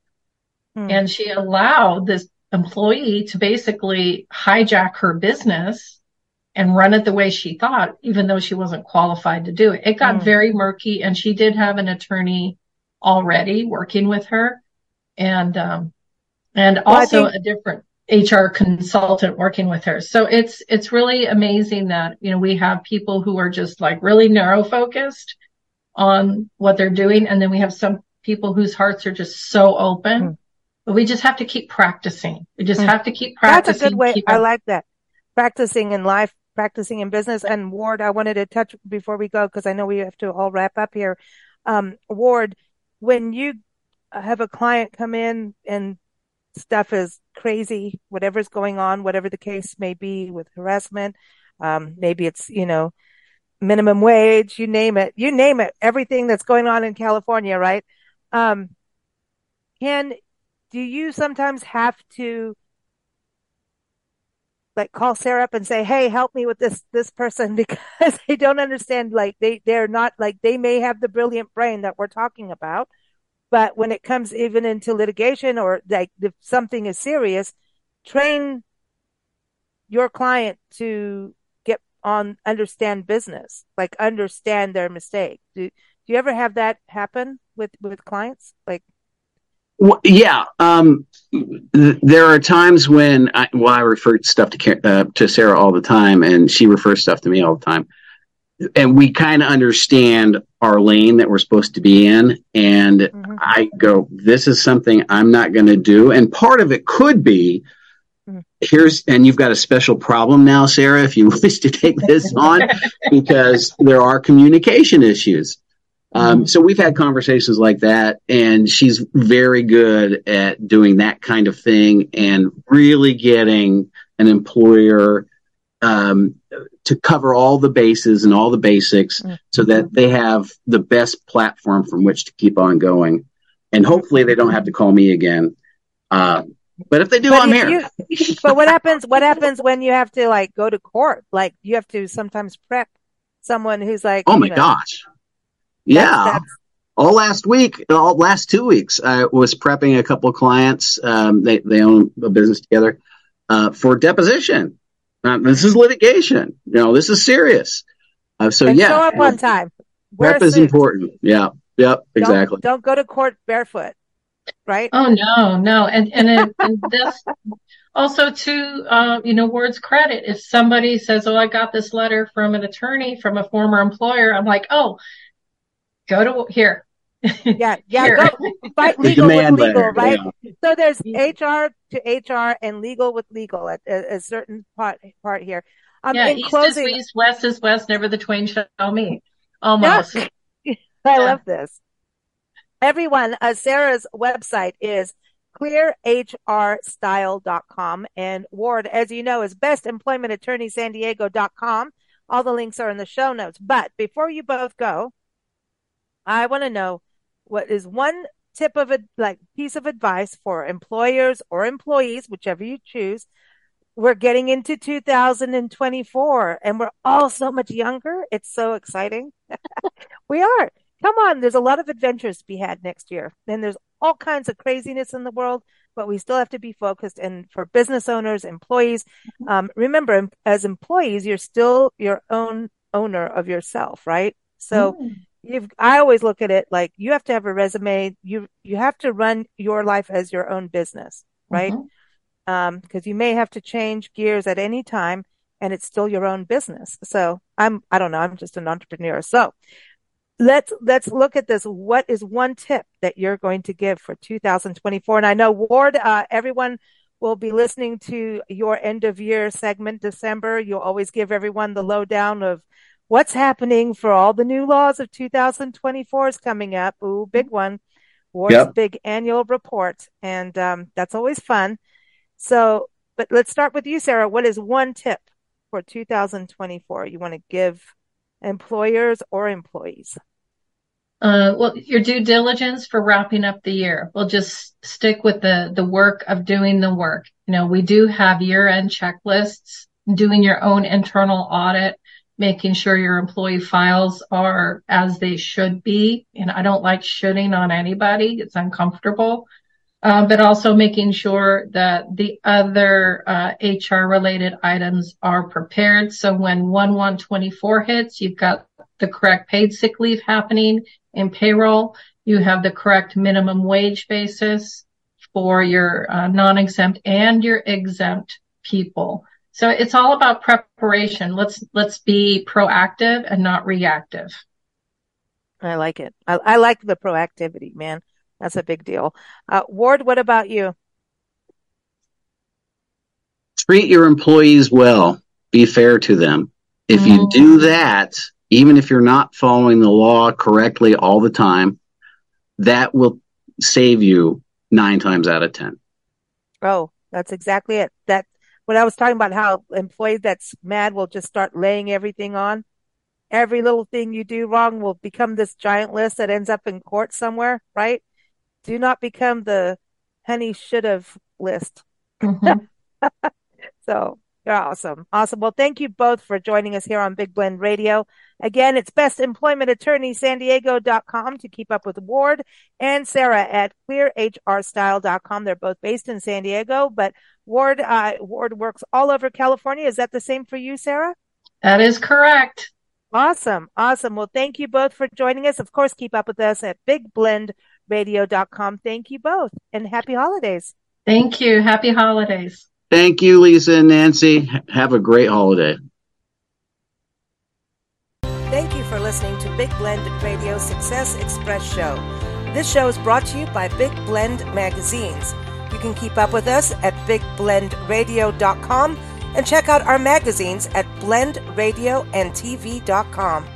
hmm. and she allowed this employee to basically hijack her business and run it the way she thought, even though she wasn't qualified to do it. It got hmm. very murky and she did have an attorney already working with her. And, um, and also well, think- a different HR consultant working with her. So it's, it's really amazing that, you know, we have people who are just like really narrow focused on what they're doing. And then we have some people whose hearts are just so open, mm. but we just have to keep practicing. We just mm. have to keep practicing. That's a good way. I like that. Practicing in life, practicing in business. And Ward, I wanted to touch before we go, because I know we have to all wrap up here. Um, Ward, when you have a client come in and stuff is crazy, whatever's going on, whatever the case may be with harassment. Um, maybe it's, you know, minimum wage, you name it, you name it, everything that's going on in California, right? Um, can, do you sometimes have to like call Sara up and say, Hey, help me with this, this person because they don't understand, like they, they're not like they may have the brilliant brain that we're talking about but when it comes even into litigation or like if something is serious, train your client to get on, understand business, like understand their mistake. Do, do you ever have that happen with, with clients? Like, well, yeah. Um, th- there are times when I, well, I refer stuff to, uh, to Sara all the time and she refers stuff to me all the time and we kind of understand our lane that we're supposed to be in. And mm-hmm. I go, this is something I'm not going to do. And part of it could be mm-hmm. here's, and you've got a special problem now, Sara, if you wish to take this on, because there are communication issues. Um, mm-hmm. so we've had conversations like that, and she's very good at doing that kind of thing and really getting an employer um, to cover all the bases and all the basics mm-hmm. so that they have the best platform from which to keep on going. And hopefully they don't have to call me again. Uh, but if they do, but I'm here. You, but what happens, what happens when you have to like go to court? Like you have to sometimes prep someone who's like, oh my know, gosh. Yeah. That's, that's, all last week, all last two weeks, I was prepping a couple of clients. Um, they, they own a business together, uh, for deposition this is litigation. You know, this is serious. Uh, so and yeah, show up on time. Wear prep is important. Yeah. Yep, exactly. Don't, don't go to court barefoot, right? Oh no, no, and and, it, and this also to uh, you know Ward's credit. If somebody says, "Oh, I got this letter from an attorney from a former employer," I'm like, "Oh, go to here." Yeah, yeah, go fight legal with legal, letter, right? Yeah. So there's HR to HR and legal with legal at a, a certain part part here. Um, yeah, east closing, is east, west is west. Never the twain shall meet. Almost. Yeah. I yeah. love this. Everyone, uh, Sara's website is clearhrstyle.com and Ward, as you know, is bestemploymentattorneysandiego.com. All the links are in the show notes. But before you both go, I want to know what is one tip of a like piece of advice for employers or employees, whichever you choose. We're getting into 2024 and we're all so much younger. It's so exciting. we are. Come on, there's a lot of adventures to be had next year. And there's all kinds of craziness in the world, but we still have to be focused. And for business owners, employees, mm-hmm. um, remember, as employees, you're still your own owner of yourself, right? So mm. You've, I always look at it like you have to have a resume. You, you have to run your life as your own business, right? Mm-hmm. Um, you may have to change gears at any time and it's still your own business. So I'm, I don't know. I'm just an entrepreneur. So let's let's look at this. What is one tip that you're going to give for 2024? And I know Ward, uh, everyone will be listening to your end of year segment December. You'll always give everyone the lowdown of what's happening for all the new laws of 2024 is coming up. Ooh, big one. Ward's yep. big annual report, and um, that's always fun. So, but let's start with you, Sara. What is one tip for 2024 you want to give employers or employees? Uh, well, your due diligence for wrapping up the year. We'll just stick with the, the work of doing the work. You know, we do have year end checklists, doing your own internal audit, making sure your employee files are as they should be. And I don't like shooting on anybody. It's uncomfortable. Uh, but also making sure that the other uh, HR related items are prepared. So when 1124 hits, you've got the correct paid sick leave happening in payroll. You have the correct minimum wage basis for your uh, non-exempt and your exempt people. So it's all about preparation. Let's let's be proactive and not reactive. I like it. I, I like the proactivity, man. That's a big deal. Uh, Ward, what about you? Treat your employees well. Be fair to them. If mm. you do that, even if you're not following the law correctly all the time, that will save you nine times out of 10. Oh, that's exactly it. That when I was talking about how employees that's mad will just start laying everything on. Every little thing you do wrong will become this giant list that ends up in court somewhere, right? do not become the honey should have list. Mm-hmm. so you're awesome. Awesome. Well, thank you both for joining us here on Big Blend Radio. Again, it's Best Employment Attorney San Diego.com to keep up with Ward and Sara at clearhrstyle.com. They're both based in San Diego, but Ward, uh, Ward works all over California. Is that the same for you, Sara? That is correct. Awesome. Awesome. Well, thank you both for joining us. Of course, keep up with us at bigblendradio.com. Thank you both and happy holidays. Thank you. Happy holidays. Thank you, Lisa and Nancy. Have a great holiday. Thank you for listening to Big Blend Radio Success Express Show. This show is brought to you by Big Blend Magazines. Can keep up with us at bigblendradio.com and check out our magazines at blendradioandtv.com.